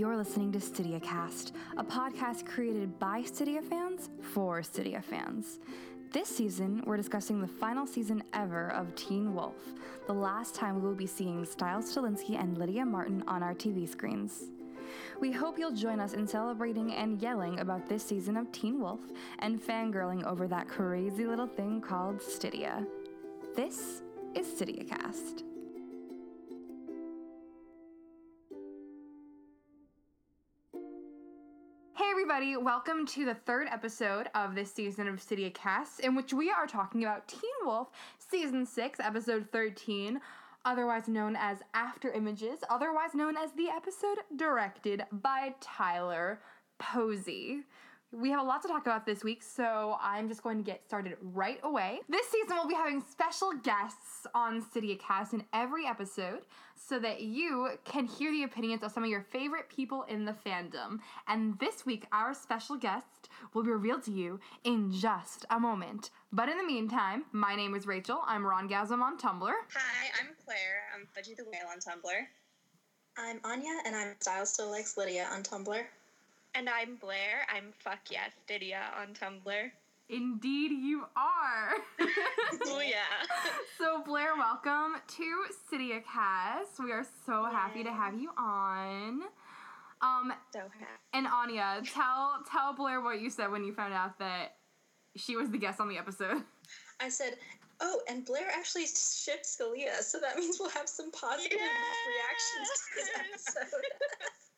You're listening to StydiaCast, a podcast created by Stydia fans for Stydia fans. This season, we're discussing the final season ever of Teen Wolf, the last time we will be seeing Stiles Stilinski and Lydia Martin on our TV screens. We hope you'll join us in celebrating and yelling about this season of Teen Wolf and fangirling over that crazy little thing called Stydia. This is StydiaCast. Everybody, welcome to the third episode of this season of StydiaCast, in which we are talking about Teen Wolf Season 6, Episode 13, otherwise known as After Images, otherwise known as the episode directed by Tyler Posey. We have a lot to talk about this week, so I'm just going to get started right away. This season, we'll be having special guests on StydiaCast in every episode so that you can hear the opinions of some of your favorite people in the fandom. And this week, our special guest will be revealed to you in just a moment. But in the meantime, my name is Rachel. I'm Rongasm on Tumblr. Hi, I'm Claire. I'm Fudgy the Whale on Tumblr. I'm Anya, and I'm Style Still Likes Lydia on Tumblr. And I'm Blair. I'm Fuck Yes Stydia on Tumblr. Indeed, you are. oh, yeah. so, Blair, welcome to StydiaCast. We are so happy to have you on. Um, so happy. And Anya, tell tell Blair what you said when you found out that she was the guest on the episode. I said, "Oh, and Blair actually shipped Scalia, so that means we'll have some positive reactions to this episode."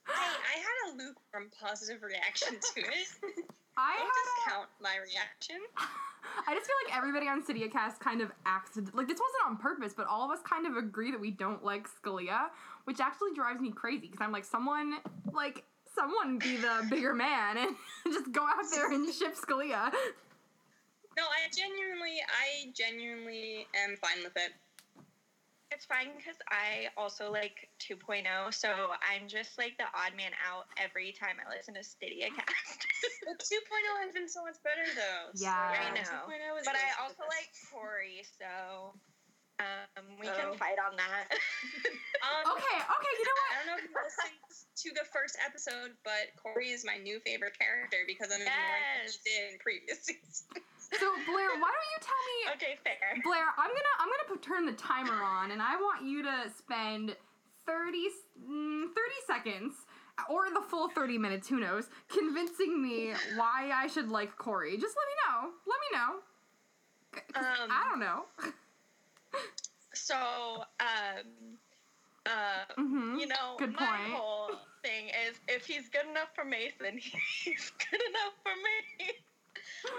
Hey, I had a lukewarm positive reaction to it. I Don't had a- discount my reaction. I just feel like everybody on StydiaCast kind of accident like this wasn't on purpose, but all of us kind of agree that we don't like Scalia, which actually drives me crazy because I'm like someone like someone be the bigger man and just go out there and ship Scalia. No, I genuinely, I genuinely am fine with it. It's fine because I also like 2.0, so I'm just like the odd man out every time I listen to Stydia cast. But 2.0 has been so much better though. Yeah. I know. 2.0 is but I also like Corey, so um, we Oh. can fight on that. Um, Okay, okay, you know what? I don't know if you listened to the first episode, but Corey is my new favorite character because I'm ignoring what Yes. he did in previous seasons. So Blair, why don't you tell me okay, fair. Blair, I'm gonna I'm gonna put, turn the timer on, and I want you to spend 30, mm, 30 seconds, or the full 30 minutes, who knows, convincing me why I should like Corey. Just let me know. Let me know. Um, I don't know. So, um, uh, Mhm. you know, Good my point. whole thing is if he's good enough for Mason, he's good enough for me.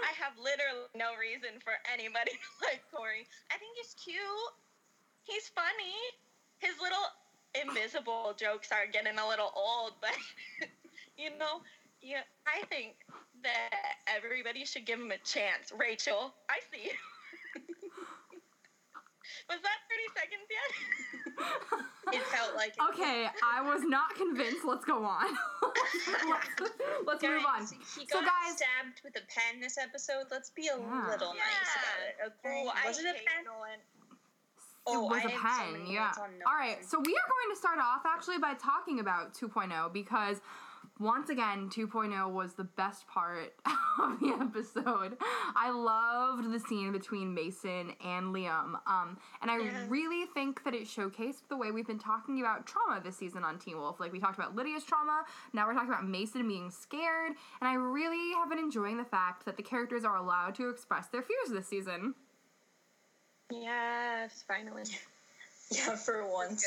I have literally no reason for anybody to like Corey. I think he's cute. He's funny. His little invisible jokes are getting a little old, but you know, yeah, I think that everybody should give him a chance. Rachel, I see you. Was that 30 seconds yet? It felt like it. Okay, I was not convinced. Let's go on. let's let's move on. Guys, He So, got guys- stabbed with a pen this episode. Let's be a Yeah. little nice about it. Okay? Oh, I Was it a pen? Nolan. Oh, it was I a had so pen, yeah. All right, so we are going to start off actually by talking about 2.0 because once again, 2.0 was the best part of the episode. I loved the scene between Mason and Liam, um, and I Yeah. really think that it showcased the way we've been talking about trauma this season on Teen Wolf. Like we talked about Lydia's trauma, now we're talking about Mason being scared, and I really have been enjoying the fact that the characters are allowed to express their fears this season. Yes, finally. yeah, for once.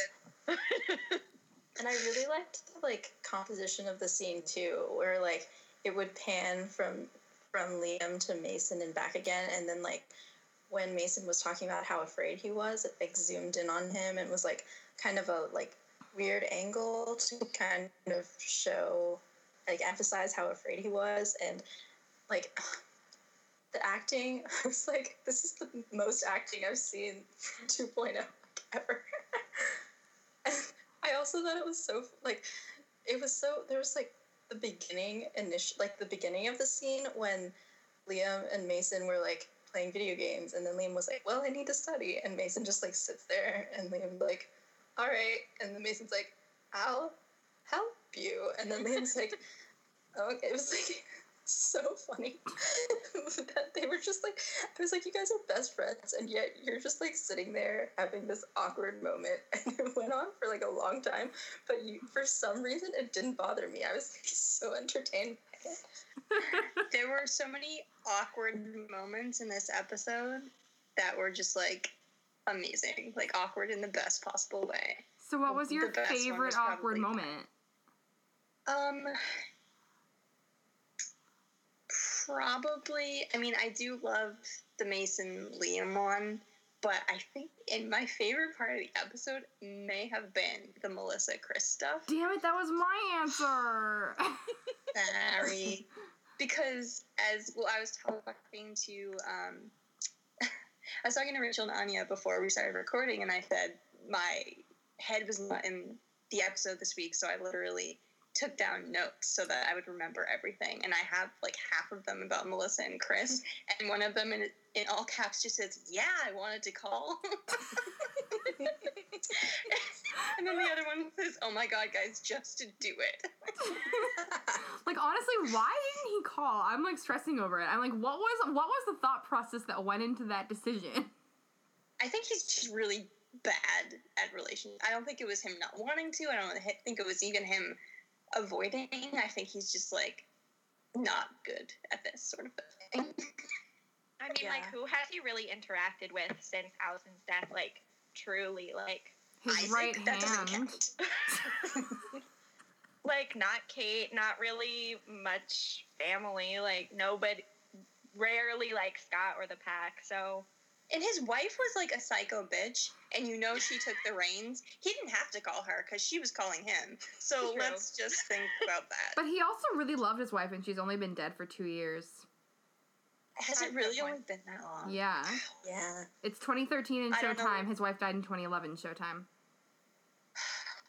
And I really liked the like composition of the scene too, where like it would pan from from Liam to Mason and back again, and then like when Mason was talking about how afraid he was, it like zoomed in on him and was like kind of a like weird angle to kind of show like emphasize how afraid he was and like the acting I was like this is the most acting I've seen from 2.0 ever. I also thought it was so like it was so there was like the beginning initial like the beginning of the scene when Liam and Mason were like playing video games and then Liam was like, Well, I need to study and Mason just like sits there and Liam like, All right and then Mason's like, I'll help you. And then Liam's like, okay it was like so funny that they were just like, I was like, you guys are best friends, and yet you're just like sitting there having this awkward moment, and it went on for like a long time. But you, for some reason, it didn't bother me. I was like, so entertained by it. There were so many awkward moments in this episode that were just like amazing, like awkward in the best possible way. So, what was your The best one favorite was awkward probably- moment? Um, probably. I mean, I do love the Mason Liam one, but I think in my favorite part of the episode may have been the Melissa Chris stuff. Damn it, that was my answer. Sorry, because as well, I was talking to um, I was talking to Rachel and Anya before we started recording, and I said my head was not in the episode this week, so I literally took down notes so that I would remember everything. And I have like half of them about Melissa and Chris, mm-hmm. and one of them in in all caps just says, "Yeah, I wanted to call." and then the other one says, "Oh my god, guys, just to do it." like honestly, why didn't he call? I'm like stressing over it. I'm like, what was what was the thought process that went into that decision? I think he's just really bad at relations. I don't think it was him not wanting to. I don't think it was even him avoiding. I think he's just like not good at this sort of thing. I mean, like, who has he really interacted with since Allison's death? Like, truly, like, His Isaac, right that doesn't count. like not Kate, not really much family. Like, nobody, rarely like Scott or the pack. So, And his wife was like a psycho bitch, and you know she took the reins. He didn't have to call her because she was calling him. So True. let's just think about that. But he also really loved his wife, and she's only been dead for two years. Has That's it really only been that long? Yeah, Yeah. it's 2013 in I don't know. Showtime. His wife died in 2011 Showtime.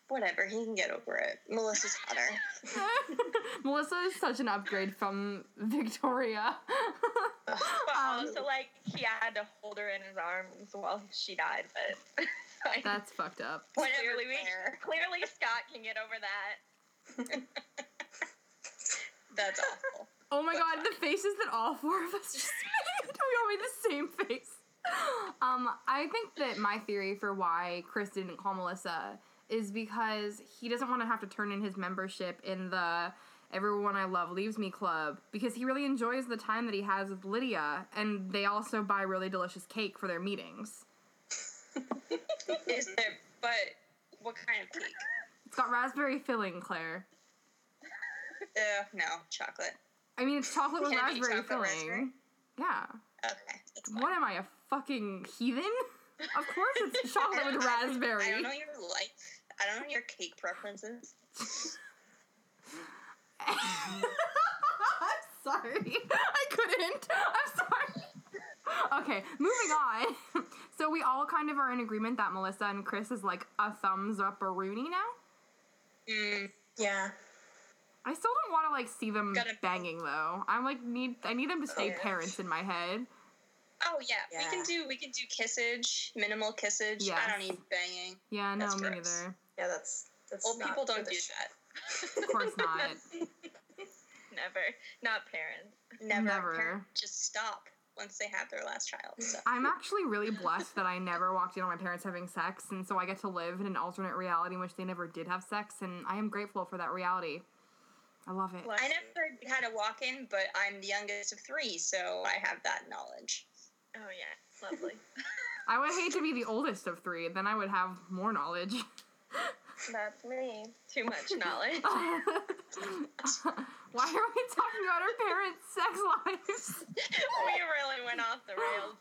Whatever, he can get over it. Melissa's hotter. Melissa is such an upgrade from Victoria. but Um, also like he had to hold her in his arms while she died. But like, That's fucked up. Whatever, clearly, we, clearly Scott can get over that. That's awful. Oh my god, the faces that all four of us just made. We all made the same face. Um, I think that my theory for why Chris didn't call Melissa is because he doesn't want to have to turn in his membership in the Everyone I Love Leaves Me club because he really enjoys the time that he has with Lydia, and they also buy really delicious cake for their meetings. Is there, but what kind of cake? It's got raspberry filling, Claire. Uh, no, chocolate. I mean, it's chocolate with Can it be raspberry chocolate filling. raspberry? Yeah. Okay. What am I, a fucking heathen? Of course it's chocolate with raspberry. I don't know your life. I don't know your cake preferences. I'm sorry. I couldn't. I'm sorry. Okay, moving on. So we all kind of are in agreement that Melissa and Chris is like a thumbs up or Rooney now. Mm, Yeah. I still don't want to like see them Gotta- banging though. I'm like need I need them to stay yeah. parents in my head. oh yeah, we can do we can do kissage, minimal kissage. I don't need banging. Yeah, no, That's me gross. neither. Yeah, that's that's Old not people don't the do that. Of course not. Never, not parents. Never. Never. Parents just stop once they have their last child. So. I'm actually really blessed that I never walked in on my parents having sex, and so I get to live in an alternate reality in which they never did have sex, and I am grateful for that reality. I love it. I never had a walk in, but I'm the youngest of three, so I have that knowledge. Oh yeah, lovely. I would hate to be the oldest of three, then I would have more knowledge. That's me. Too much knowledge. Why are we talking about our parents' sex lives? we really went off the rails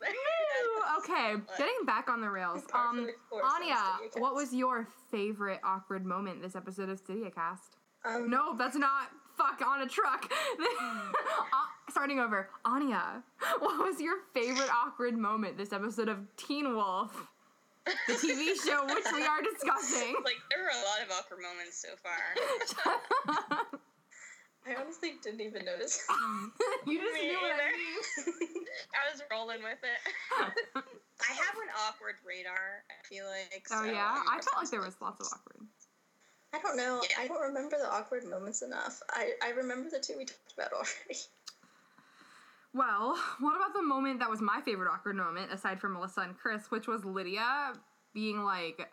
okay, getting back on the rails. Um, the course on Anya, what was your favorite awkward moment this episode of StydiaCast? Um, No, that's not fuck on a truck. Uh, starting over. Anya, what was your favorite awkward moment this episode of Teen Wolf, the TV show which we are discussing? Like there were a lot of awkward moments so far. I honestly didn't even notice. you just Me knew what I either. mean. I was rolling with it. I have an awkward radar. I feel like. Oh so yeah, I'm felt like there was lots of awkward. I don't know. Yeah. I don't remember the awkward moments enough. I, I remember the two we talked about already. Well, what about the moment that was my favorite awkward moment, aside from Melissa and Chris, which was Lydia being like,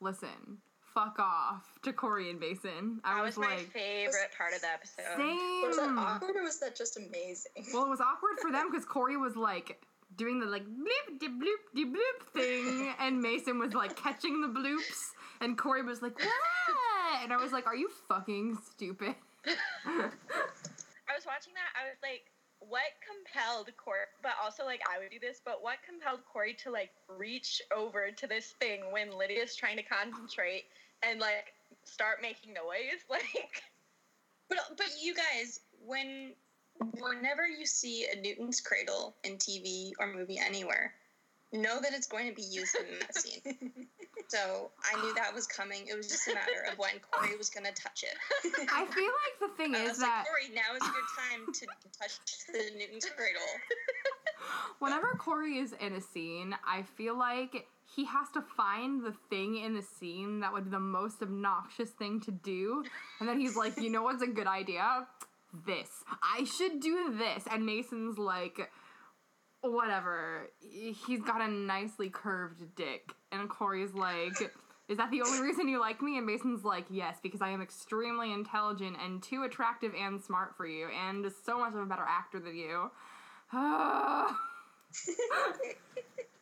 listen, fuck off to Corey and Mason. I That was, was my like, favorite part of the episode. Same. Was that awkward or was that just amazing? Well, it was awkward for them because Corey was like doing the like bloop de bloop de bloop thing, and Mason was like catching the bloops, and Corey was like, what? And I was like, are you fucking stupid? I was watching that. I was like, what compelled Corey? But also, like, I would do this. But what compelled Corey to like reach over to this thing when Lydia's trying to concentrate and like start making noise? Like, But but you guys, when whenever you see a Newton's cradle in TV or movie anywhere, know that it's going to be used in that scene. So I knew that was coming. It was just a matter of when Corey was going to touch it. I feel like the thing I is that like, Corey, now is a good time to touch the Newton's cradle. whenever Corey is in a scene, I feel like he has to find the thing in the scene that would be the most obnoxious thing to do. And then he's like, you know what's a good idea? This. I should do this. And Mason's like, whatever. He's got a nicely curved dick. And Corey's like, is that the only reason you like me? And Mason's like, yes, because I am extremely intelligent and too attractive and smart for you, and so much of a better actor than you.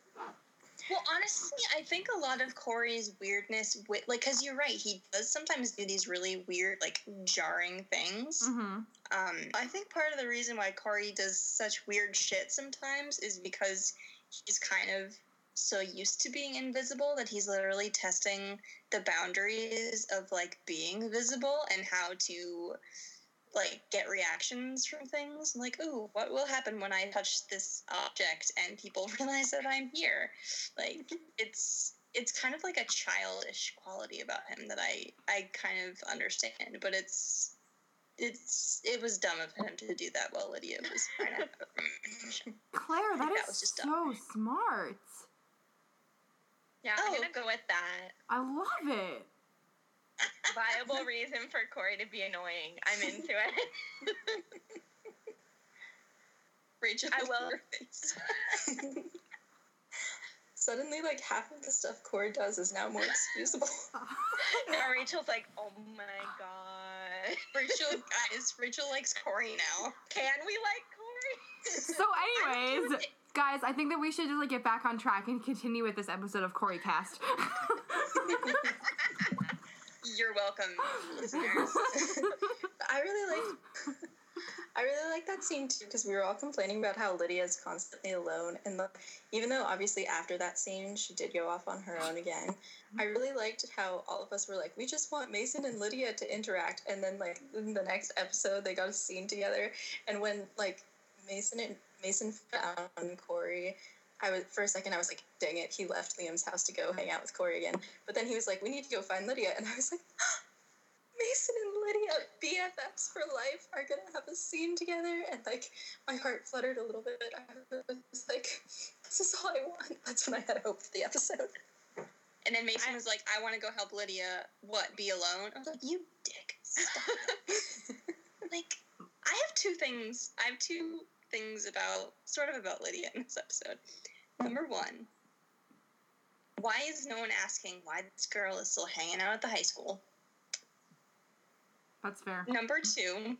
Well, honestly, I think a lot of Corey's weirdness, with like, because you're right, he does sometimes do these really weird, like, jarring things. hmm Um, I think part of the reason why Corey does such weird shit sometimes is because he's kind of so used to being invisible that he's literally testing the boundaries of like being visible and how to like get reactions from things like ooh what will happen when i touch this object and people realize that i'm here like mm-hmm. it's it's kind of like a childish quality about him that i i kind of understand but it's it's it was dumb of him to do that while Lydia was trying to have a conversation. Claire, that That is was just so smart. yeah, Oh. I'm gonna oh. go with that. I love it. Viable reason for Corey to be annoying. I'm into it. Rachel, I will. Suddenly, like half of the stuff Corey does is now more excusable. now Rachel's like, oh my god. Rachel, guys, Rachel likes Corey now. Can we like Corey? so, anyways, guys, I think that we should just like get back on track and continue with this episode of Corey Cast. You're welcome, listeners. I really like. I really like that scene too because we were all complaining about how Lydia is constantly alone, and like, even though obviously after that scene she did go off on her own again, mm-hmm. I really liked how all of us were like, we just want Mason and Lydia to interact, and then like in the next episode they got a scene together, and when like Mason and Mason found Corey. I was for a second I was like, dang it, he left Liam's house to go hang out with Corey again. But then he was like, we need to go find Lydia, and I was like, Mason and Lydia, BFFs for life, are gonna have a scene together, and like my heart fluttered a little bit. I was like, this is all I want. That's when I had hope for the episode. And then Mason was like, I want to go help Lydia, what, be alone? I was like, you dick. Stop. like, I have two things. I have two things about, sort of about Lydia in this episode. Number one, why is no one asking why this girl is still hanging out at the high school? That's fair. Number two,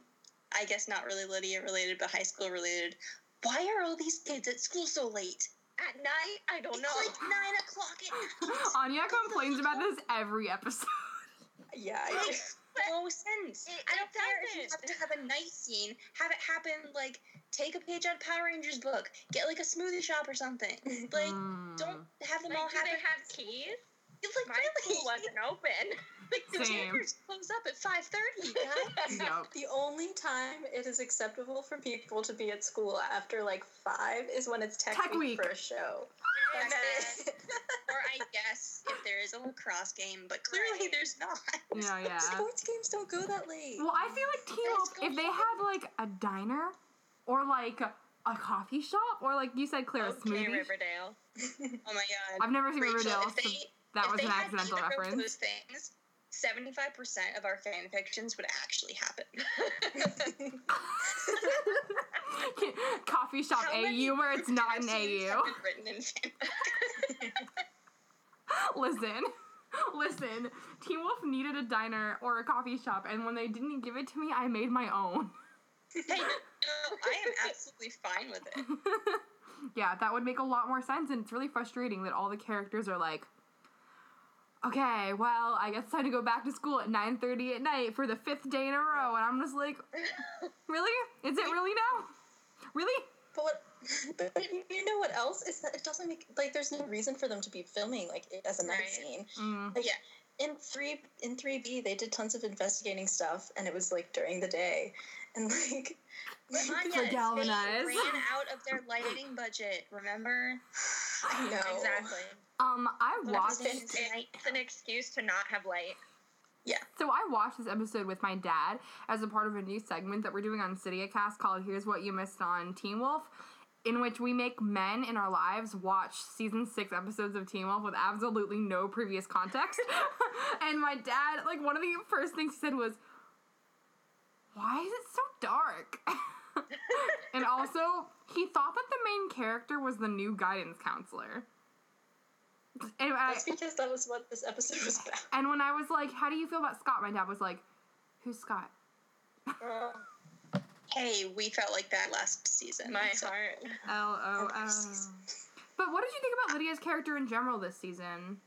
I guess not really Lydia related, but high school related. Why are all these kids at school so late? At night? I don't It's know. like nine o'clock at night. Anya complains about this every episode. Yeah, I do. makes no sense. It- I don't it care if you have to have a night scene. Have it happen like take a page out of Power Rangers book. Get like a smoothie shop or something. Like Mm. don't have them Like, all do happen. they have keys? It's like My really. school wasn't open. like the Same. chambers close up at five thirty, guys. Yup. The only time it is acceptable for people to be at school after like five is when it's tech, Tech week, week. for a show. Or I guess if there is a lacrosse game, but clearly Right. there's not. No, yeah. Sports games don't go that late. Well, I feel like Teen Let's Wolf, go if they had like a diner or like a coffee shop or like you said, Claire, a Okay, smoothie. Riverdale. Oh my god. I've never seen Rachel, Riverdale, they, so that was an accidental reference. those things, 75% of our fan fictions would actually happen. Coffee shop How AU where it's not an AU. written in listen, listen. Teen Wolf needed a diner or a coffee shop, and when they didn't give it to me, I made my own. Hey, no, I am absolutely fine with it. yeah, that would make a lot more sense, and it's really frustrating that all the characters are like, okay, well, I guess it's time to go back to school at 9.30 at night for the fifth day in a row, and I'm just like, really? Is it really now? Really? But what? But you know what else is that it doesn't make like there's no reason for them to be filming like as a night Right. scene. Mm. Like, Yeah. In three in three B, they did tons of investigating stuff, and it was like during the day, and like. Anya, For they ran out of their lighting budget, remember? I know Exactly. Um, I watched... happened? It's, it's an excuse to not have light. Yeah. So I watched this episode with my dad as a part of a new segment that we're doing on StydiaCast called "Here's What You Missed on Teen Wolf," in which we make men in our lives watch season six episodes of Teen Wolf with absolutely no previous context. and my dad, like one of the first things he said was, "Why is it so dark?" and also, he thought that the main character was the new guidance counselor. And I, That's because that was what this episode was about. and when I was like, "How do you feel about Scott?" My dad was like, "Who's Scott?" Hey, we felt like that last season. My so- heart. L O O. But what did you think about Lydia's character in general this season?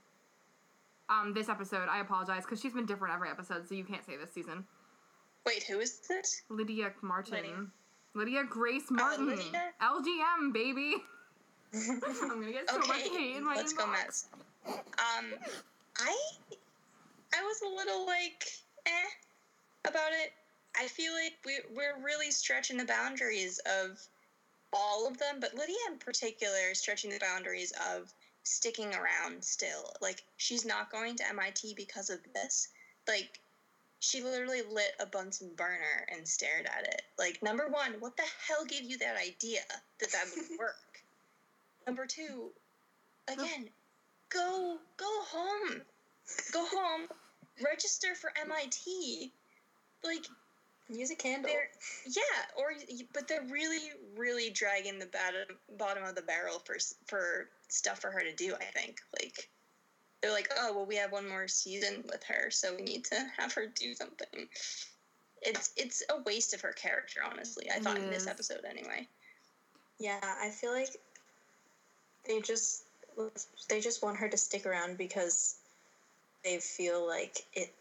Um, this episode. I apologize because she's been different every episode, so you can't say this season. Wait, who is this? Lydia Martin. Lydia. Lydia Grace Martin. Lydia? LGM baby. I'm gonna get so much Okay, hate in my let's go, inbox. Mets. Um, I, I was a little like, eh, about it. I feel like we we're really stretching the boundaries of all of them, but Lydia in particular is stretching the boundaries of sticking around still. Like she's not going to MIT because of this. Like she literally lit a Bunsen burner and stared at it. Like number one, what the hell gave you that idea that that would work? Number two, again, go go home, go home, register for MIT. Like Use a candle. yeah, or but they're really really dragging the bottom bottom of the barrel for for stuff for her to do. I think like they're like, oh well, we have one more season with her, so we need to have her do something. It's it's a waste of her character, honestly. I thought in this mm. episode anyway. Yeah, I feel like they just they just want her to stick around because they feel like it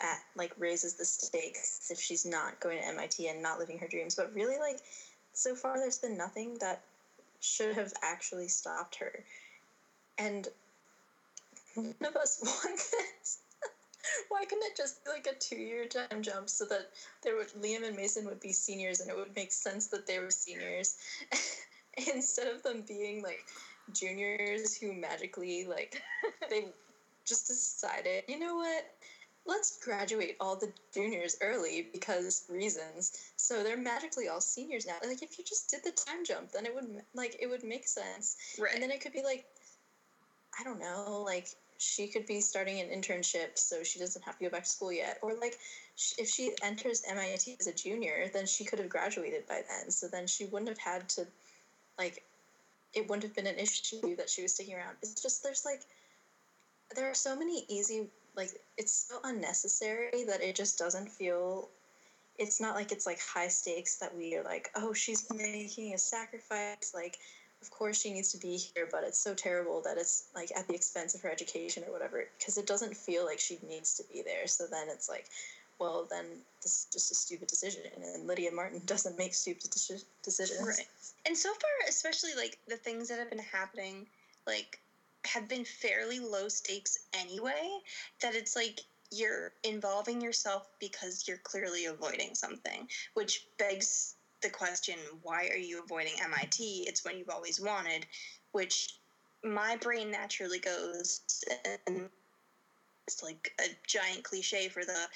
at like raises the stakes if she's not going to MIT and not living her dreams. But really, like so far, there's been nothing that should have actually stopped her, and none of us want this. Why couldn't it just be like a two-year time jump so that there would Liam and Mason would be seniors and it would make sense that they were seniors instead of them being like juniors who magically like they just decided, you know what? Let's graduate all the juniors early because reasons. So they're magically all seniors now. Like if you just did the time jump, then it would like it would make sense. Right. And then it could be like, I don't know, like she could be starting an internship so she doesn't have to go back to school yet. Or like if she enters MIT as a junior, then she could have graduated by then. So then she wouldn't have had to, like, it wouldn't have been an issue that she was sticking around. It's just, there's like, there are so many easy, like, it's so unnecessary that it just doesn't feel. It's not like it's like high stakes that we are like, oh, she's making a sacrifice. Like, of course she needs to be here, but it's so terrible that it's like at the expense of her education or whatever. Because it doesn't feel like she needs to be there. So then it's like, well, then this is just a stupid decision. And Lydia Martin doesn't make stupid deci- decisions. Right. And so far, especially like the things that have been happening, like have been fairly low stakes anyway. That it's like you're involving yourself because you're clearly avoiding something, which begs the question: Why are you avoiding MIT? It's when you've always wanted, which my brain naturally goes and it's like a giant cliche for the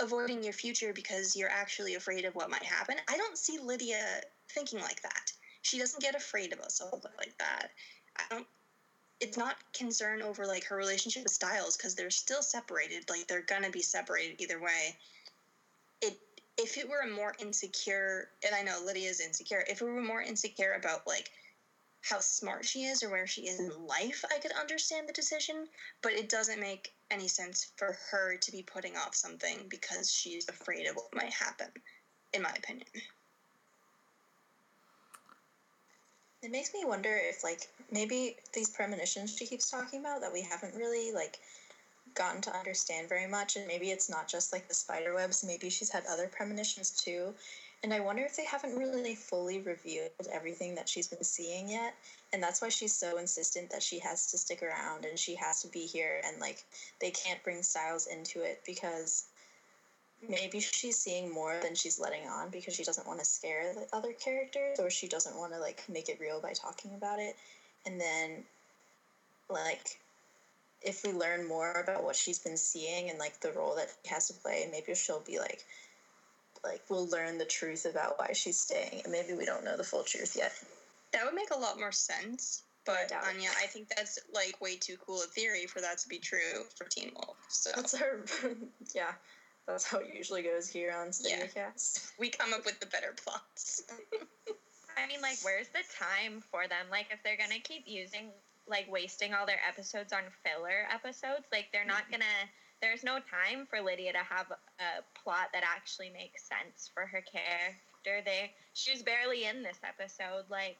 avoiding your future because you're actually afraid of what might happen. I don't see Lydia thinking like that. She doesn't get afraid of us a whole lot like that. I don't. it's not concern over like her relationship with Stiles because they're still separated. Like they're gonna be separated either way. It if it were a more insecure, and I know Lydia's insecure. If it were more insecure about like how smart she is or where she is in life, I could understand the decision. But it doesn't make any sense for her to be putting off something because she's afraid of what might happen. In my opinion. It makes me wonder if like maybe these premonitions she keeps talking about that we haven't really like gotten to understand very much and maybe it's not just like the spider webs maybe she's had other premonitions too and i wonder if they haven't really fully revealed everything that she's been seeing yet and that's why she's so insistent that she has to stick around and she has to be here and like they can't bring Stiles into it because maybe she's seeing more than she's letting on because she doesn't want to scare the other characters or she doesn't want to like make it real by talking about it. And then like if we learn more about what she's been seeing and like the role that she has to play maybe she'll be like like we'll learn the truth about why she's staying and maybe we don't know the full truth yet That would make a lot more sense. But doubt um, it. Anya, I think that's like way too cool a theory for that to be true for Teen Wolf. So that's her yeah that's how it usually goes here on Yeah. We come up with the better plots. I mean, like, where's the time for them? Like, if they're gonna keep using, like, wasting all their episodes on filler episodes, like, they're not mm-hmm. gonna. There's no time for Lydia to have a plot that actually makes sense for her character. They she was barely in this episode. Like,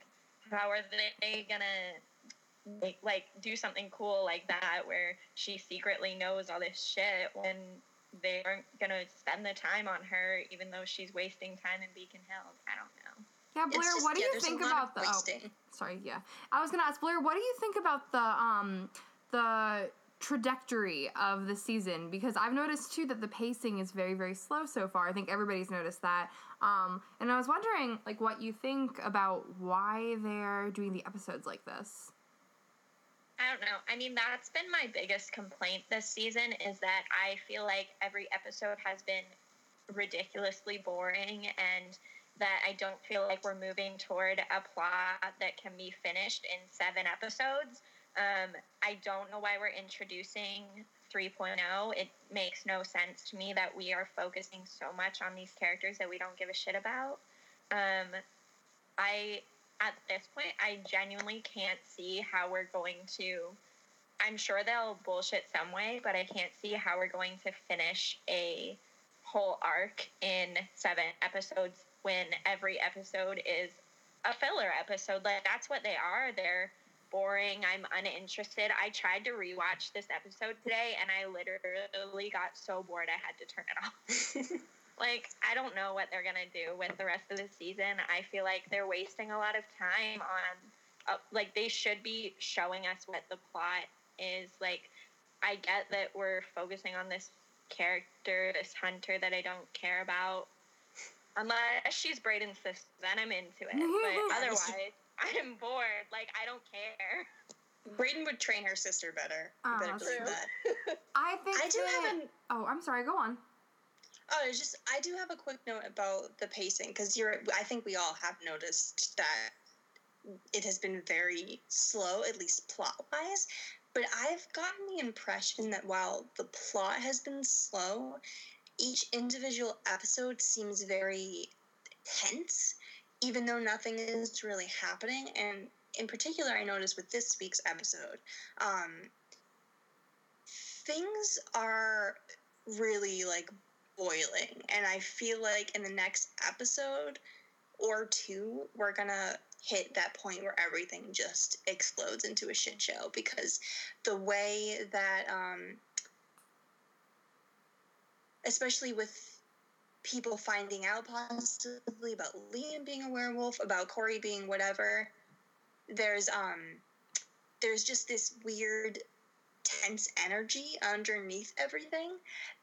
how are they gonna? Make, like do something cool like that where she secretly knows all this shit when they aren't gonna spend the time on her even though she's wasting time in Beacon Hill. I don't know. Yeah, Blair, just- what do yeah, you think about of the? Oh, wasting. sorry, yeah. I was gonna ask Blair, what do you think about the um the trajectory of the season? Because I've noticed too that the pacing is very very slow so far. I think everybody's noticed that. Um, and I was wondering like what you think about why they're doing the episodes like this. I don't know. I mean, that's been my biggest complaint this season is that I feel like every episode has been ridiculously boring and that I don't feel like we're moving toward a plot that can be finished in seven episodes. Um, I don't know why we're introducing 3.0. It makes no sense to me that we are focusing so much on these characters that we don't give a shit about. Um, I at this point, I genuinely can't see how we're going to. I'm sure they'll bullshit some way, but I can't see how we're going to finish a whole arc in seven episodes when every episode is a filler episode. Like, that's what they are. They're boring. I'm uninterested. I tried to rewatch this episode today and I literally got so bored I had to turn it off. like I don't know what they're gonna do with the rest of the season. I feel like they're wasting a lot of time on, uh, like they should be showing us what the plot is. Like I get that we're focusing on this character, this hunter that I don't care about. Unless she's Braeden's sister, then I'm into it. But otherwise, I'm bored. Like I don't care. Braeden would train her sister better. You ah, better that's believe true. that. I think I do that- have an Oh, I'm sorry. Go on. Oh, it's just I do have a quick note about the pacing because you're. I think we all have noticed that it has been very slow, at least plot wise. But I've gotten the impression that while the plot has been slow, each individual episode seems very tense, even though nothing is really happening. And in particular, I noticed with this week's episode, um, things are really like boiling and i feel like in the next episode or two we're gonna hit that point where everything just explodes into a shit show because the way that um especially with people finding out possibly about liam being a werewolf about corey being whatever there's um there's just this weird tense energy underneath everything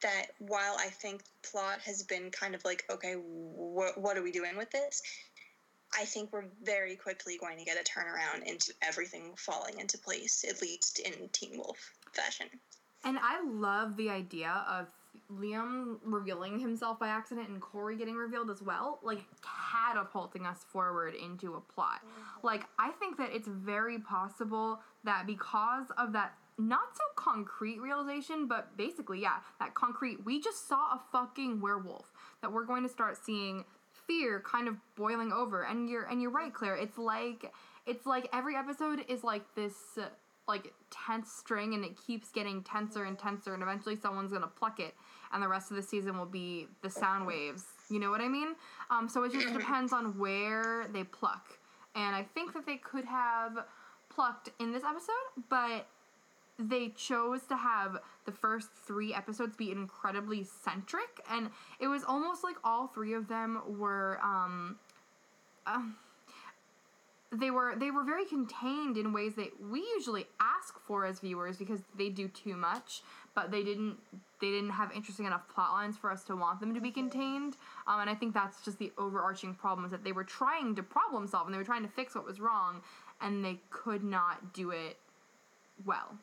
that while I think plot has been kind of like, okay, wh- what are we doing with this? I think we're very quickly going to get a turnaround into everything falling into place, at least in Teen Wolf fashion. And I love the idea of Liam revealing himself by accident and Corey getting revealed as well, like catapulting us forward into a plot. Like, I think that it's very possible that because of that not so concrete realization, but basically, yeah, that concrete, we just saw a fucking werewolf. That we're going to start seeing fear kind of boiling over. And you're and you're right, Claire. It's like it's like every episode is like this uh, like tense string and it keeps getting tenser and tenser and eventually someone's gonna pluck it and the rest of the season will be the sound waves. You know what i mean? Um, so it just depends on where they pluck. And i think that they could have plucked in this episode but they chose to have the first three episodes be incredibly centric. And it was almost like all three of them were um, um they were they were very contained in ways that we usually ask for as viewers because they do too much but they didn't they didn't have interesting enough plot lines for us to want them to be contained um, and i think that's just the overarching problem is that they were trying to problem solve and they were trying to fix what was wrong and they could not do it well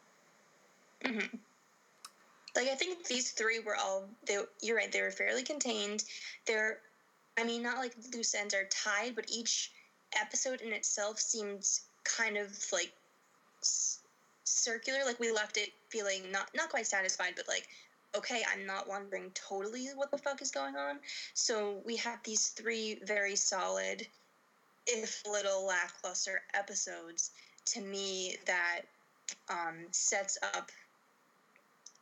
Mm-hmm. Like I think these three were all. They, you're right. They were fairly contained. They're, I mean, not like loose ends are tied, but each episode in itself seemed kind of like s- circular. Like we left it feeling not not quite satisfied, but like okay, I'm not wondering totally what the fuck is going on. So we have these three very solid, if little lackluster episodes to me that um, sets up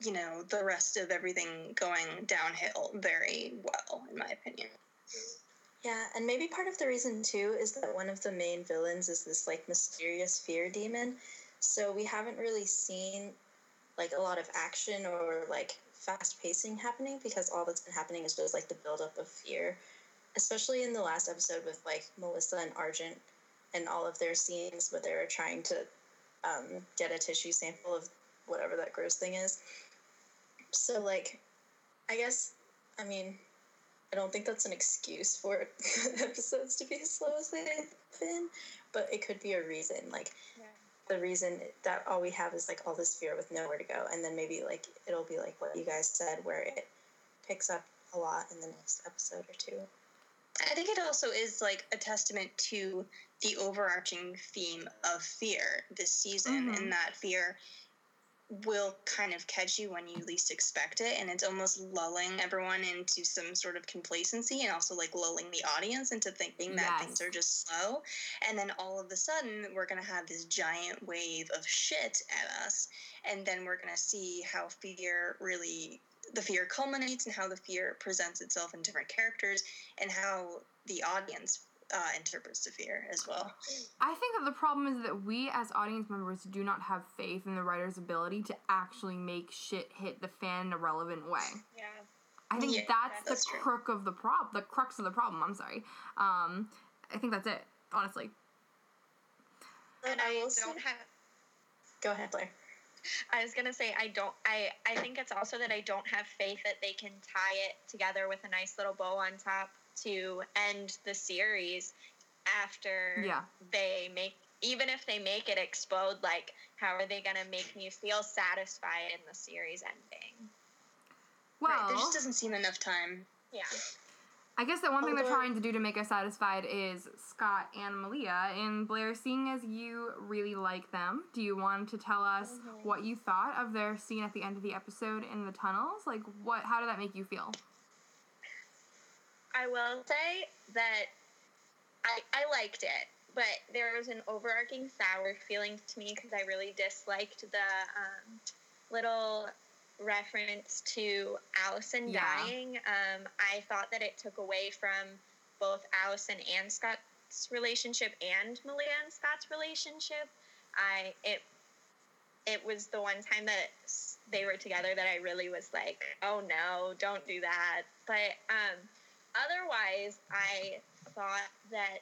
you know the rest of everything going downhill very well in my opinion Yeah, and maybe part of the reason too is that one of the main villains is this like mysterious fear demon. So we haven't really seen like a lot of action or like fast pacing happening because all that's been happening is just like the buildup of fear. Especially in the last episode with like Melissa and Argent and all of their scenes where they were trying to um, get a tissue sample of whatever that gross thing is. So like I guess I mean I don't think that's an excuse for episodes to be as slow as they've been, but it could be a reason. Like the reason that all we have is like all this fear with nowhere to go, and then maybe like it'll be like what you guys said, where it picks up a lot in the next episode or two. i think it also is like a testament to the overarching theme of fear this season Mhm. and that fear will kind of catch you when you least expect it and it's almost lulling everyone into some sort of complacency and also like lulling the audience into thinking that Yes. things are just slow and then all of a sudden we're going to have this giant wave of shit at us and then we're going to see how fear really the fear culminates and how the fear presents itself in different characters and how the audience uh, interprets the fear as well I think that the problem is that we as audience members do not have faith in the writer's ability to actually make shit hit the fan in a relevant way. Yeah. I think Yeah, that's, that's the true. crook of the prob the crux of the problem, I'm sorry. Um I think that's it, honestly. And I I will don't say- have. Go ahead, Blair. I was gonna say I don't. I I think it's also that I don't have faith that they can tie it together with a nice little bow on top to end the series after Yeah. they make. Even if they make it explode, like how are they gonna make me feel satisfied in the series ending? Well, right there just doesn't seem enough time Yeah. I guess the one thing they're trying to do to make us satisfied is Scott and Malia. And Blair, seeing as you really like them, do you want to tell us Mhm. what you thought of their scene at the end of the episode in the tunnels? Like, what? How did that make you feel? I will say that I, I liked it, but there was an overarching sour feeling to me because I really disliked the um, little reference to Allison Yeah. dying. Um, I thought that it took away from both Allison and Scott's relationship and Malia and Scott's relationship. I it it was the one time that they were together that I really was like, oh no, don't do that. But um, otherwise, I thought that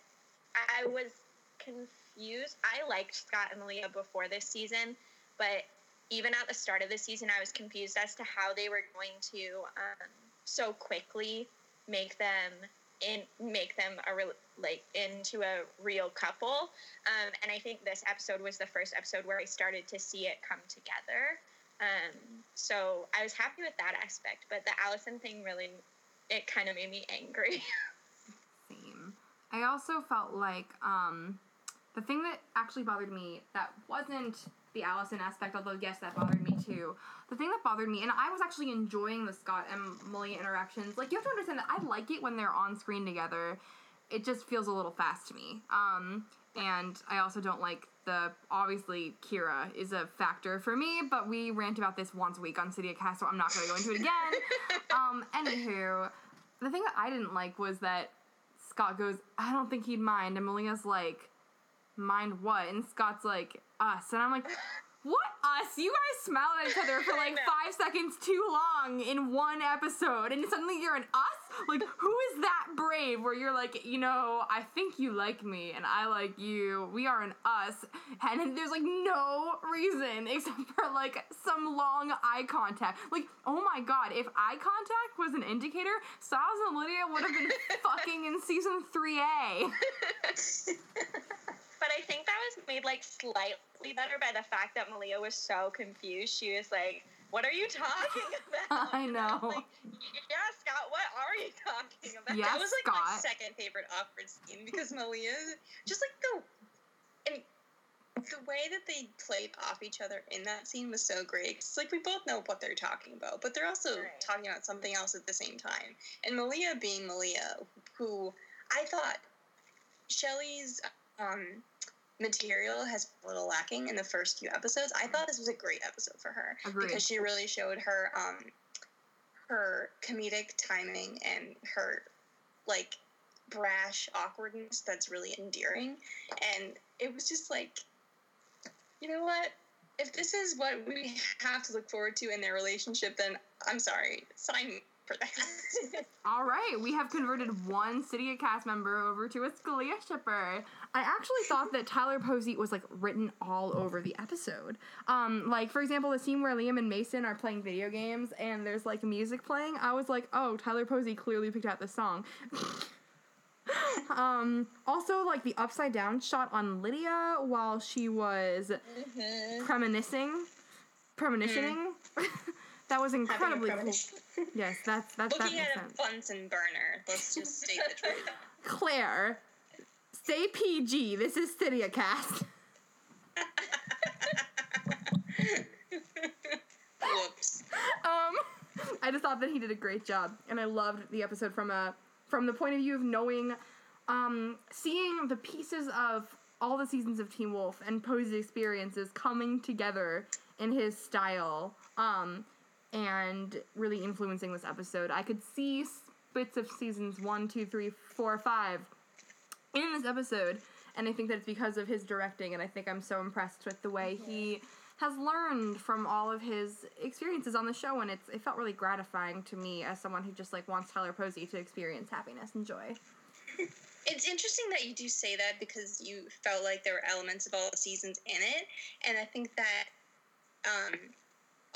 I was confused. I liked Scott and Leah before this season, but even at the start of the season, I was confused as to how they were going to um, so quickly make them in make them a real like into a real couple. Um, and I think this episode was the first episode where I started to see it come together. Um, so I was happy with that aspect, but the Allison thing really, it kind of made me angry. Same. I also felt like um, the thing that actually bothered me that wasn't the Allison aspect, although yes, that bothered me too. The thing that bothered me, and I was actually enjoying the Scott and Malia interactions. Like you have to understand that I like it when they're on screen together. It just feels a little fast to me. Um, and I also don't like the obviously Kira is a factor for me, but we rant about this once a week on StydiaCast, so I'm not going to go into it again. um, anywho, the thing that I didn't like was that Scott goes, I don't think he'd mind, and Malia's like, mind what? And Scott's like, us, and I'm like. What us? You guys smile at each other for like five seconds too long in one episode, and suddenly you're an us? Like, who is that brave where you're like, you know, I think you like me and I like you. We are an us. And there's like no reason except for like some long eye contact. Like, oh my god, if eye contact was an indicator, Stiles and Lydia would have been fucking in season 3A. But I think that was made like slightly better by the fact that Malia was so confused. She was like, "What are you talking about?" I know. like, yeah, Scott. What are you talking about? Yeah, that was like my second favorite awkward scene because Malia, just like the, and the way that they played off each other in that scene was so great. 'Cause, like we both know what they're talking about, but they're also Right. talking about something else at the same time. And Malia being Malia, who I thought Shelley's um, material has been a little lacking in the first few episodes. I thought this was a great episode for her Agreed. because she really showed her um her comedic timing and her like brash awkwardness that's really endearing and it was just like you know what if this is what we have to look forward to in their relationship then i'm sorry sign for that All right, we have converted one StydiaCast member over to a Scalia shipper. I actually thought that Tyler Posey was like written all over the episode. Um, like for example, the scene where Liam and Mason are playing video games and there's like music playing. I was like, oh, Tyler Posey clearly picked out this song. um, also like the upside down shot on Lydia while she was premonitioning, premonitioning. that was incredibly cool. premonition. Yes, that's that's that looking makes at sense. a bunsen burner let's just state the truth Claire, say PG. This is StydiaCast. whoops Um, I just thought that he did a great job, and I loved the episode from a from the point of view of knowing, um, seeing the pieces of all the seasons of Teen Wolf and Posey's experiences coming together in his style, um, and really influencing this episode. I could see bits of seasons one, two, three, four, five in this episode, and I think that it's because of his directing, and I think I'm so impressed with the way he has learned from all of his experiences on the show, and it's it felt really gratifying to me as someone who just like wants Tyler Posey to experience happiness and joy. It's interesting that you do say that because you felt like there were elements of all the seasons in it, and I think that um,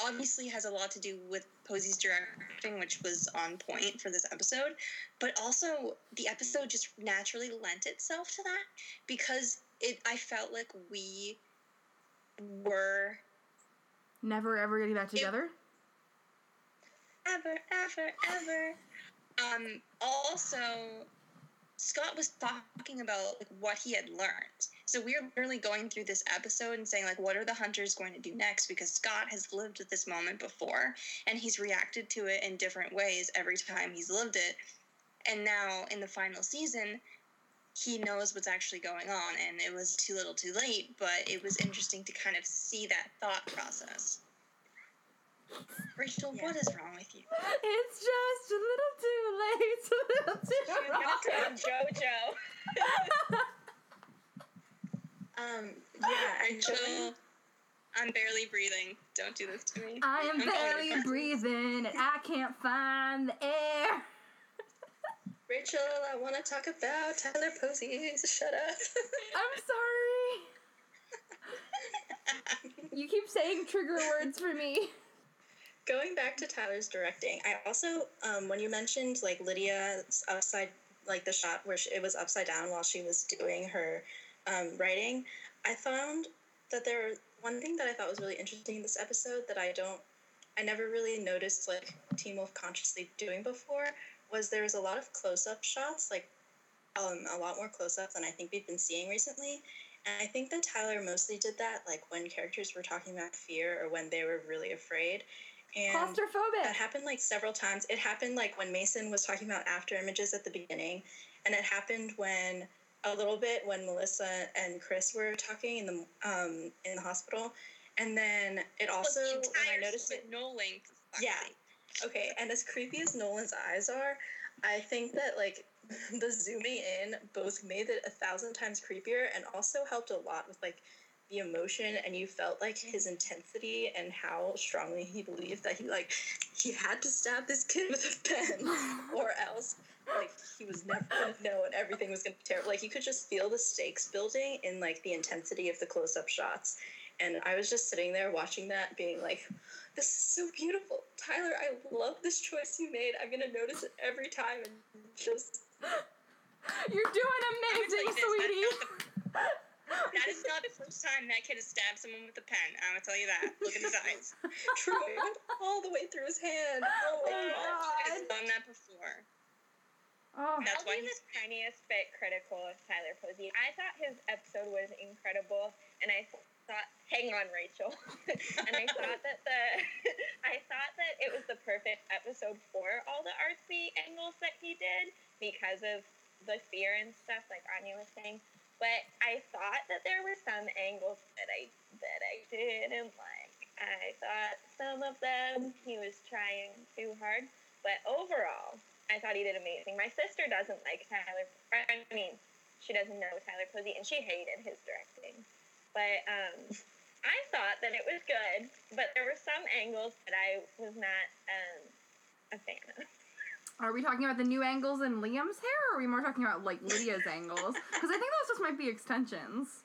obviously has a lot to do with Posey's directing, which was on point for this episode, but also the episode just naturally lent itself to that because it. I felt like we were Never ever getting back together. ever, ever, ever. Um, also, Scott was talking about like what he had learned. So we are literally going through this episode and saying like, what are the hunters going to do next? Because Scott has lived this moment before, and he's reacted to it in different ways every time he's lived it. And now in the final season, he knows what's actually going on, and it was too little, too late. But it was interesting to kind of see that thought process. Rachel, Yeah. what is wrong with you? It's just a little too late. A little too gonna wrong. say JoJo. Um, yeah, and Rachel, I'm barely breathing. Don't do this to me. I am I'm barely already- breathing, and I can't find the air. Rachel, I want to talk about Tyler Posey. Shut up. I'm sorry. You keep saying trigger words for me. Going back to Tyler's directing, I also, um, when you mentioned like Lydia's upside, like the shot where she, it was upside down while she was doing her um, writing, I found that there one thing that I thought was really interesting in this episode that I don't I never really noticed like Teen Wolf consciously doing before was there was a lot of close up shots, like um, a lot more close up than I think we've been seeing recently. And I think that Tyler mostly did that like when characters were talking about fear or when they were really afraid. And Claustrophobic. that happened like several times. It happened like when Mason was talking about after images at the beginning, and it happened when a little bit when Melissa and Chris were talking in the um, in the hospital, and then it also Well, the when I noticed it. Nolan. Yeah. Okay, and as creepy as Nolan's eyes are, I think that like the zooming in both made it a thousand times creepier and also helped a lot with like the emotion and you felt like his intensity and how strongly he believed that he like he had to stab this kid with a pen or else like he was never gonna know and everything was gonna be terrible. Like you could just feel the stakes building in like the intensity of the close up shots. And I was just sitting there watching that, being like, this is so beautiful. Tyler, I love this choice you made. I'm gonna notice it every time and just You're doing amazing, Like sweetie. That's not the first time that kid has stabbed someone with a pen. I'm gonna tell you that. Look at his eyes. true. It went all the way through his hand. Oh my Oh, god. He's done that before. Oh, That's I'll why be he's- the tiniest bit critical of Tyler Posey. I thought his episode was incredible, and I thought, hang on, Rachel, and I thought that the, I thought that it was the perfect episode for all the artsy angles that he did because of the fear and stuff, like Anya was saying. But I thought that there were some angles that I that I didn't like. I thought some of them he was trying too hard, but overall, I thought he did amazing. My sister doesn't like Tyler. I mean, she doesn't know Tyler Posey, and she hated his directing. But um, I thought that it was good, but there were some angles that I was not um, a fan of. Are we talking about the new angles in Liam's hair, or are we more talking about like Lydia's angles? Because I think those just might be extensions.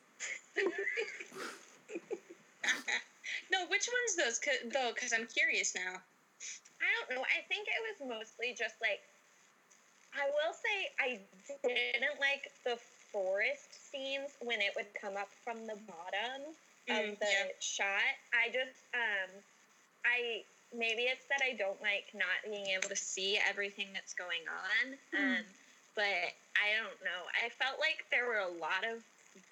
no, which one's those? 'Cause- though, because I'm curious now. I don't know. I think it was mostly just like I will say I didn't like the forest scenes when it would come up from the bottom Mm, of the yeah. shot. I just um I maybe it's that I don't like not being able to see everything that's going on. Um but I don't know. I felt like there were a lot of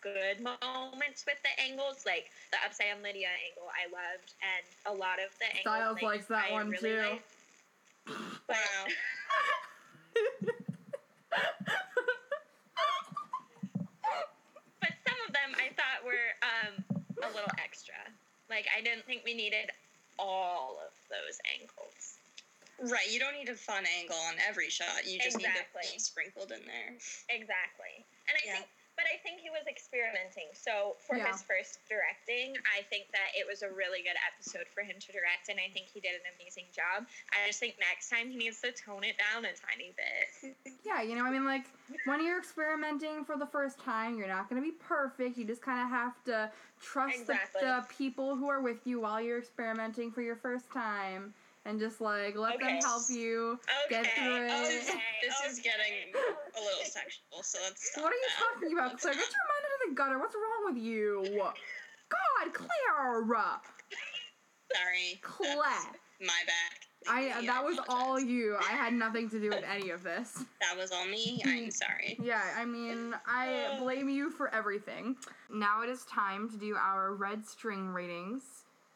good moments with the angles, like the upside down Lydia angle I loved and a lot of the angles Styles like, likes that I one really too. liked. Wow. but some of them I thought were um, a little extra. Like I didn't think we needed all of those angles. Right, you don't need a fun angle on every shot. You just need Exactly. to be sprinkled in there. Exactly. And I Yeah. think I think he was experimenting. So for Yeah. his first directing, I think that it was a really good episode for him to direct and I think he did an amazing job. I just think next time he needs to tone it down a tiny bit. Yeah, you know, I mean, like, when you're experimenting for the first time, you're not going to be perfect. You just kind of have to trust the, the people who are with you while you're experimenting for your first time. And just, like, let them help you. Okay. Get through it. This is, Okay. this is getting a little sexual, so let's stop What are you that. talking about, Claire? Get your mind out of the gutter. What's wrong with you? God, Claire! Sorry. Claire. My back. I that was all you. I had nothing to do with any of this. That was all me. I'm sorry. Yeah, I mean, I blame you for everything. Now it is time to do our red string ratings.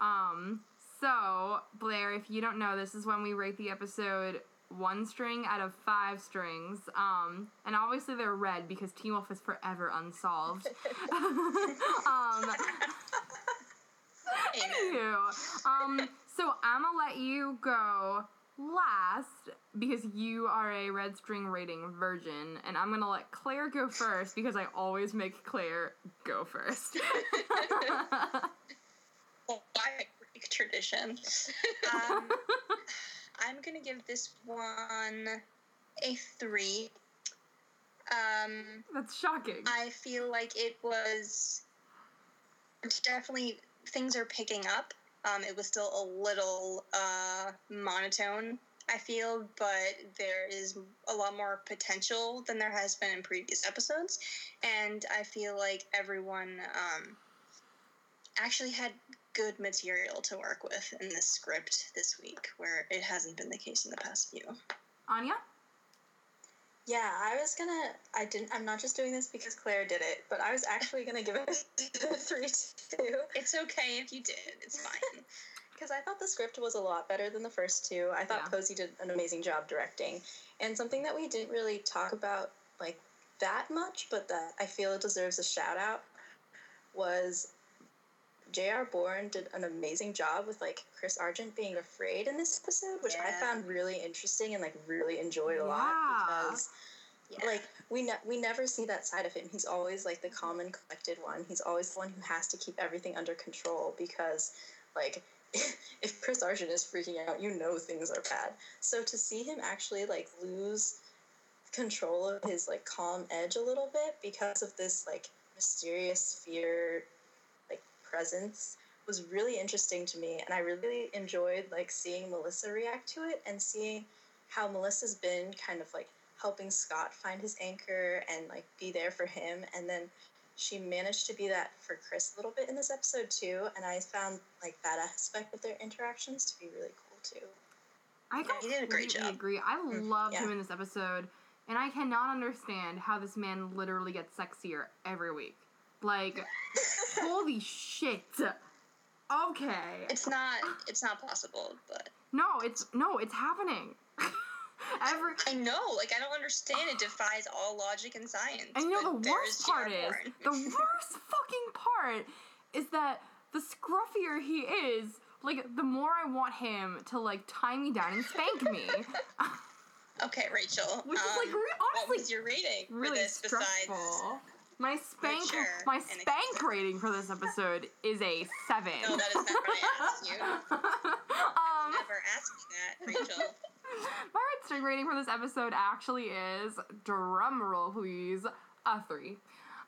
Um, so Blair, if you don't know, this is when we rate the episode one string out of five strings. Um, and obviously they're red because Teen Wolf is forever unsolved. um, Anywho, um, so I'm gonna let you go last because you are a red string rating virgin, and I'm gonna let Claire go first because I always make Claire go first. Well, I break tradition. Um, I'm gonna give this one a three. Um, That's shocking. I feel like it was definitely things are picking up. Um, it was still a little uh, monotone, I feel, but there is a lot more potential than there has been in previous episodes, and I feel like everyone um, actually had good material to work with in this script this week, where it hasn't been the case in the past few. Anya? Yeah, I was gonna. I didn't. I'm not just doing this because Claire did it, but I was actually gonna give it a three two It's okay if you did. It's fine. because I thought the script was a lot better than the first two. I thought Yeah. Posey did an amazing job directing, and something that we didn't really talk about like that much, but that I feel it deserves a shout out was J.R. Bourne did an amazing job with like Chris Argent being afraid in this episode, which I found really interesting and like really enjoyed a lot because Yeah. like we ne- we never see that side of him. He's always like the calm and collected one. He's always the one who has to keep everything under control because like if Chris Argent is freaking out, you know things are bad. So to see him actually like lose control of his like calm edge a little bit because of this like mysterious fear presence was really interesting to me and I really enjoyed like seeing Melissa react to it and seeing how Melissa's been kind of like helping Scott find his anchor and like be there for him and then she managed to be that for Chris a little bit in this episode too and I found like that aspect of their interactions to be really cool too. I Yeah, he did a great completely job. agree. I Mm, loved yeah. him in this episode, and I cannot understand how this man literally gets sexier every week. Like, holy shit. Okay. it's not. It's not possible, but No, it's no, it's happening. every I know. Like I don't understand. It defies all logic and science. And you know the worst part is the worst fucking part is that the scruffier he is, like the more I want him to like tie me down and spank me, Okay, Rachel. which is like um, re- what honestly was your rating for this stressful. besides? My spank, my spank rating for this episode is a seven. No, that is not what I asked you. um, Never asked me that, Rachel. my red string rating for this episode actually is drum roll please a three.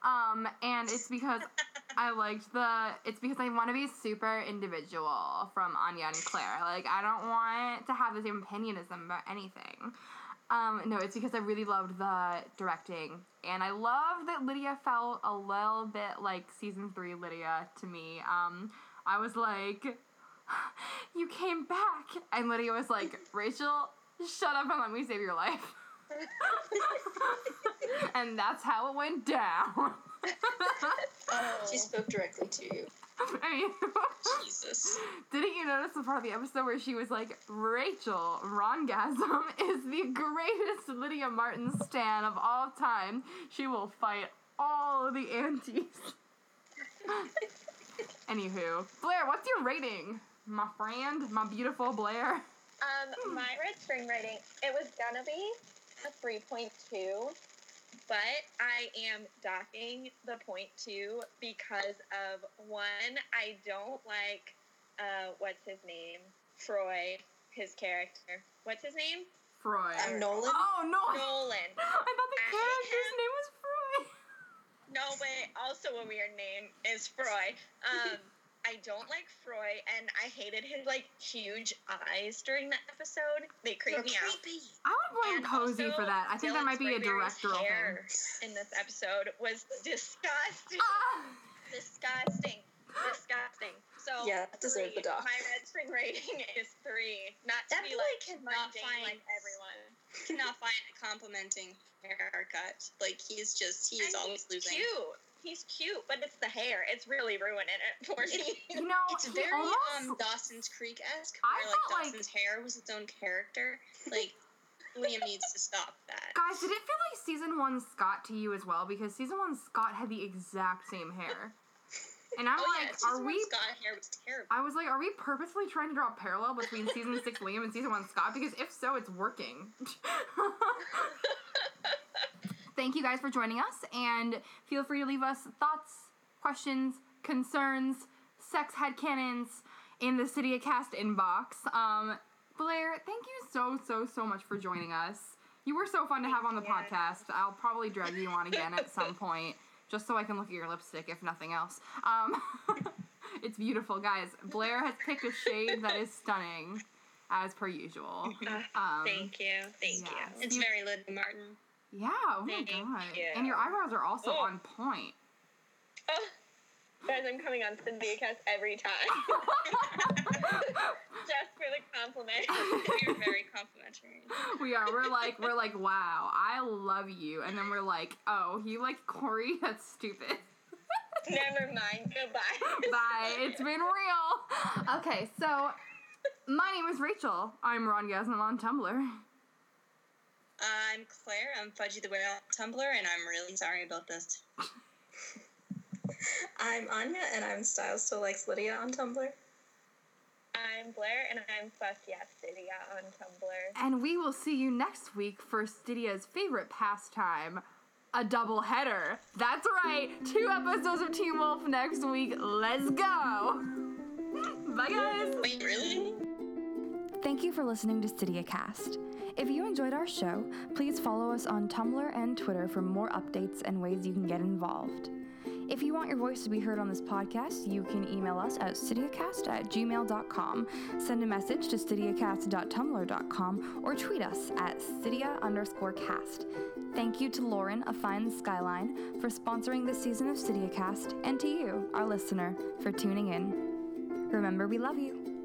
Um, and it's because I liked the. It's because I want to be super individual from Anya and Claire. Like I don't want to have the same opinion as them about anything. Um, no, it's because I really loved the directing, and I love that Lydia felt a little bit like season three Lydia to me. Um, I was like, "You came back," and Lydia was like, "Rachel, shut up and let me save your life." and that's how it went down. She spoke directly to you. I mean, Jesus. didn't you notice the part of the episode where she was like, Rachel, Rongasm is the greatest Lydia Martin stan of all time. She will fight all the antis. Anywho, Blair, what's your rating? My friend, my beautiful Blair. Um, my red string rating, it was gonna be a 3.2, but I am docking the point two because of one, I don't like, uh, what's his name? Freud, his character. What's his name? Freud. I'm Nolan. Oh, no. Nolan. I thought the character's name was Freud. No, but also a weird name is Freud. Um, I don't like Freud, and I hated his like huge eyes during that episode. They creep me out. I would blame And Posey also, for that. I think that might be a Sprayberry's directorial thing. in this episode was disgusting. Ah! disgusting. Disgusting. So Yeah, that deserved the doc. My red string rating is three. Not to That be like cannot mundane find- like everyone. Cannot find a complimenting haircut. Like he's just he is And always he's losing. Cute. He's cute, but it's the hair. It's really ruining it for me. You know, It's very almost, um Dawson's Creek esque, I where like felt like- Dawson's hair was its own character. Like Liam needs to stop that. Guys, did it feel like season one Scott to you as well? Because season one Scott had the exact same hair. And I'm oh like, season are we Scott hair was terrible. I was like, are we purposely trying to draw a parallel between season six Liam and season one Scott? Because if so, it's working. Thank you guys for joining us, and feel free to leave us thoughts, questions, concerns, sex headcanons in the StydiaCast inbox. Um, Blair, thank you so, so, so much for joining us. You were so fun to have on the podcast. I'll probably drag you on again at some point, just so I can look at your lipstick, if nothing else. Um, it's beautiful, guys. Blair has picked a shade that is stunning, as per usual. Um, Thank you. Thank yes. you. It's very Lydia Martin. Yeah, oh my Thank god. you. And your eyebrows are also Oh. on point. Oh, Guys, I'm coming on StydiaCast every time. Just for the compliment. You're very complimentary. we are. We're like, we're like, wow, I love you, and then we're like, oh, you like Corey. That's stupid. Never mind. Goodbye. Bye. It's been real. Okay, so my name is Rachel. I'm Ron Gasman on Tumblr. I'm Claire. I'm Fudgy the Whale on Tumblr, and I'm really sorry about this. I'm Anya, and I'm Stiles Still Likes Lydia on Tumblr. I'm Blair, and I'm Fuck Yeah Stydia on Tumblr. And we will see you next week for Stydia's favorite pastime, a double header. That's right, two episodes of Teen Wolf next week. Let's go. Bye, guys. Wait, really? Thank you for listening to StydiaCast. If you enjoyed our show, please follow us on Tumblr and Twitter for more updates and ways you can get involved. If you want your voice to be heard on this podcast, you can email us at stydiacast at gmail.com, send a message to stydiacast.tumblr.com, or tweet us at stydia underscore cast. Thank you to Lauren of Fine Skyline for sponsoring this season of StydiaCast, and to you, our listener, for tuning in. Remember, we love you.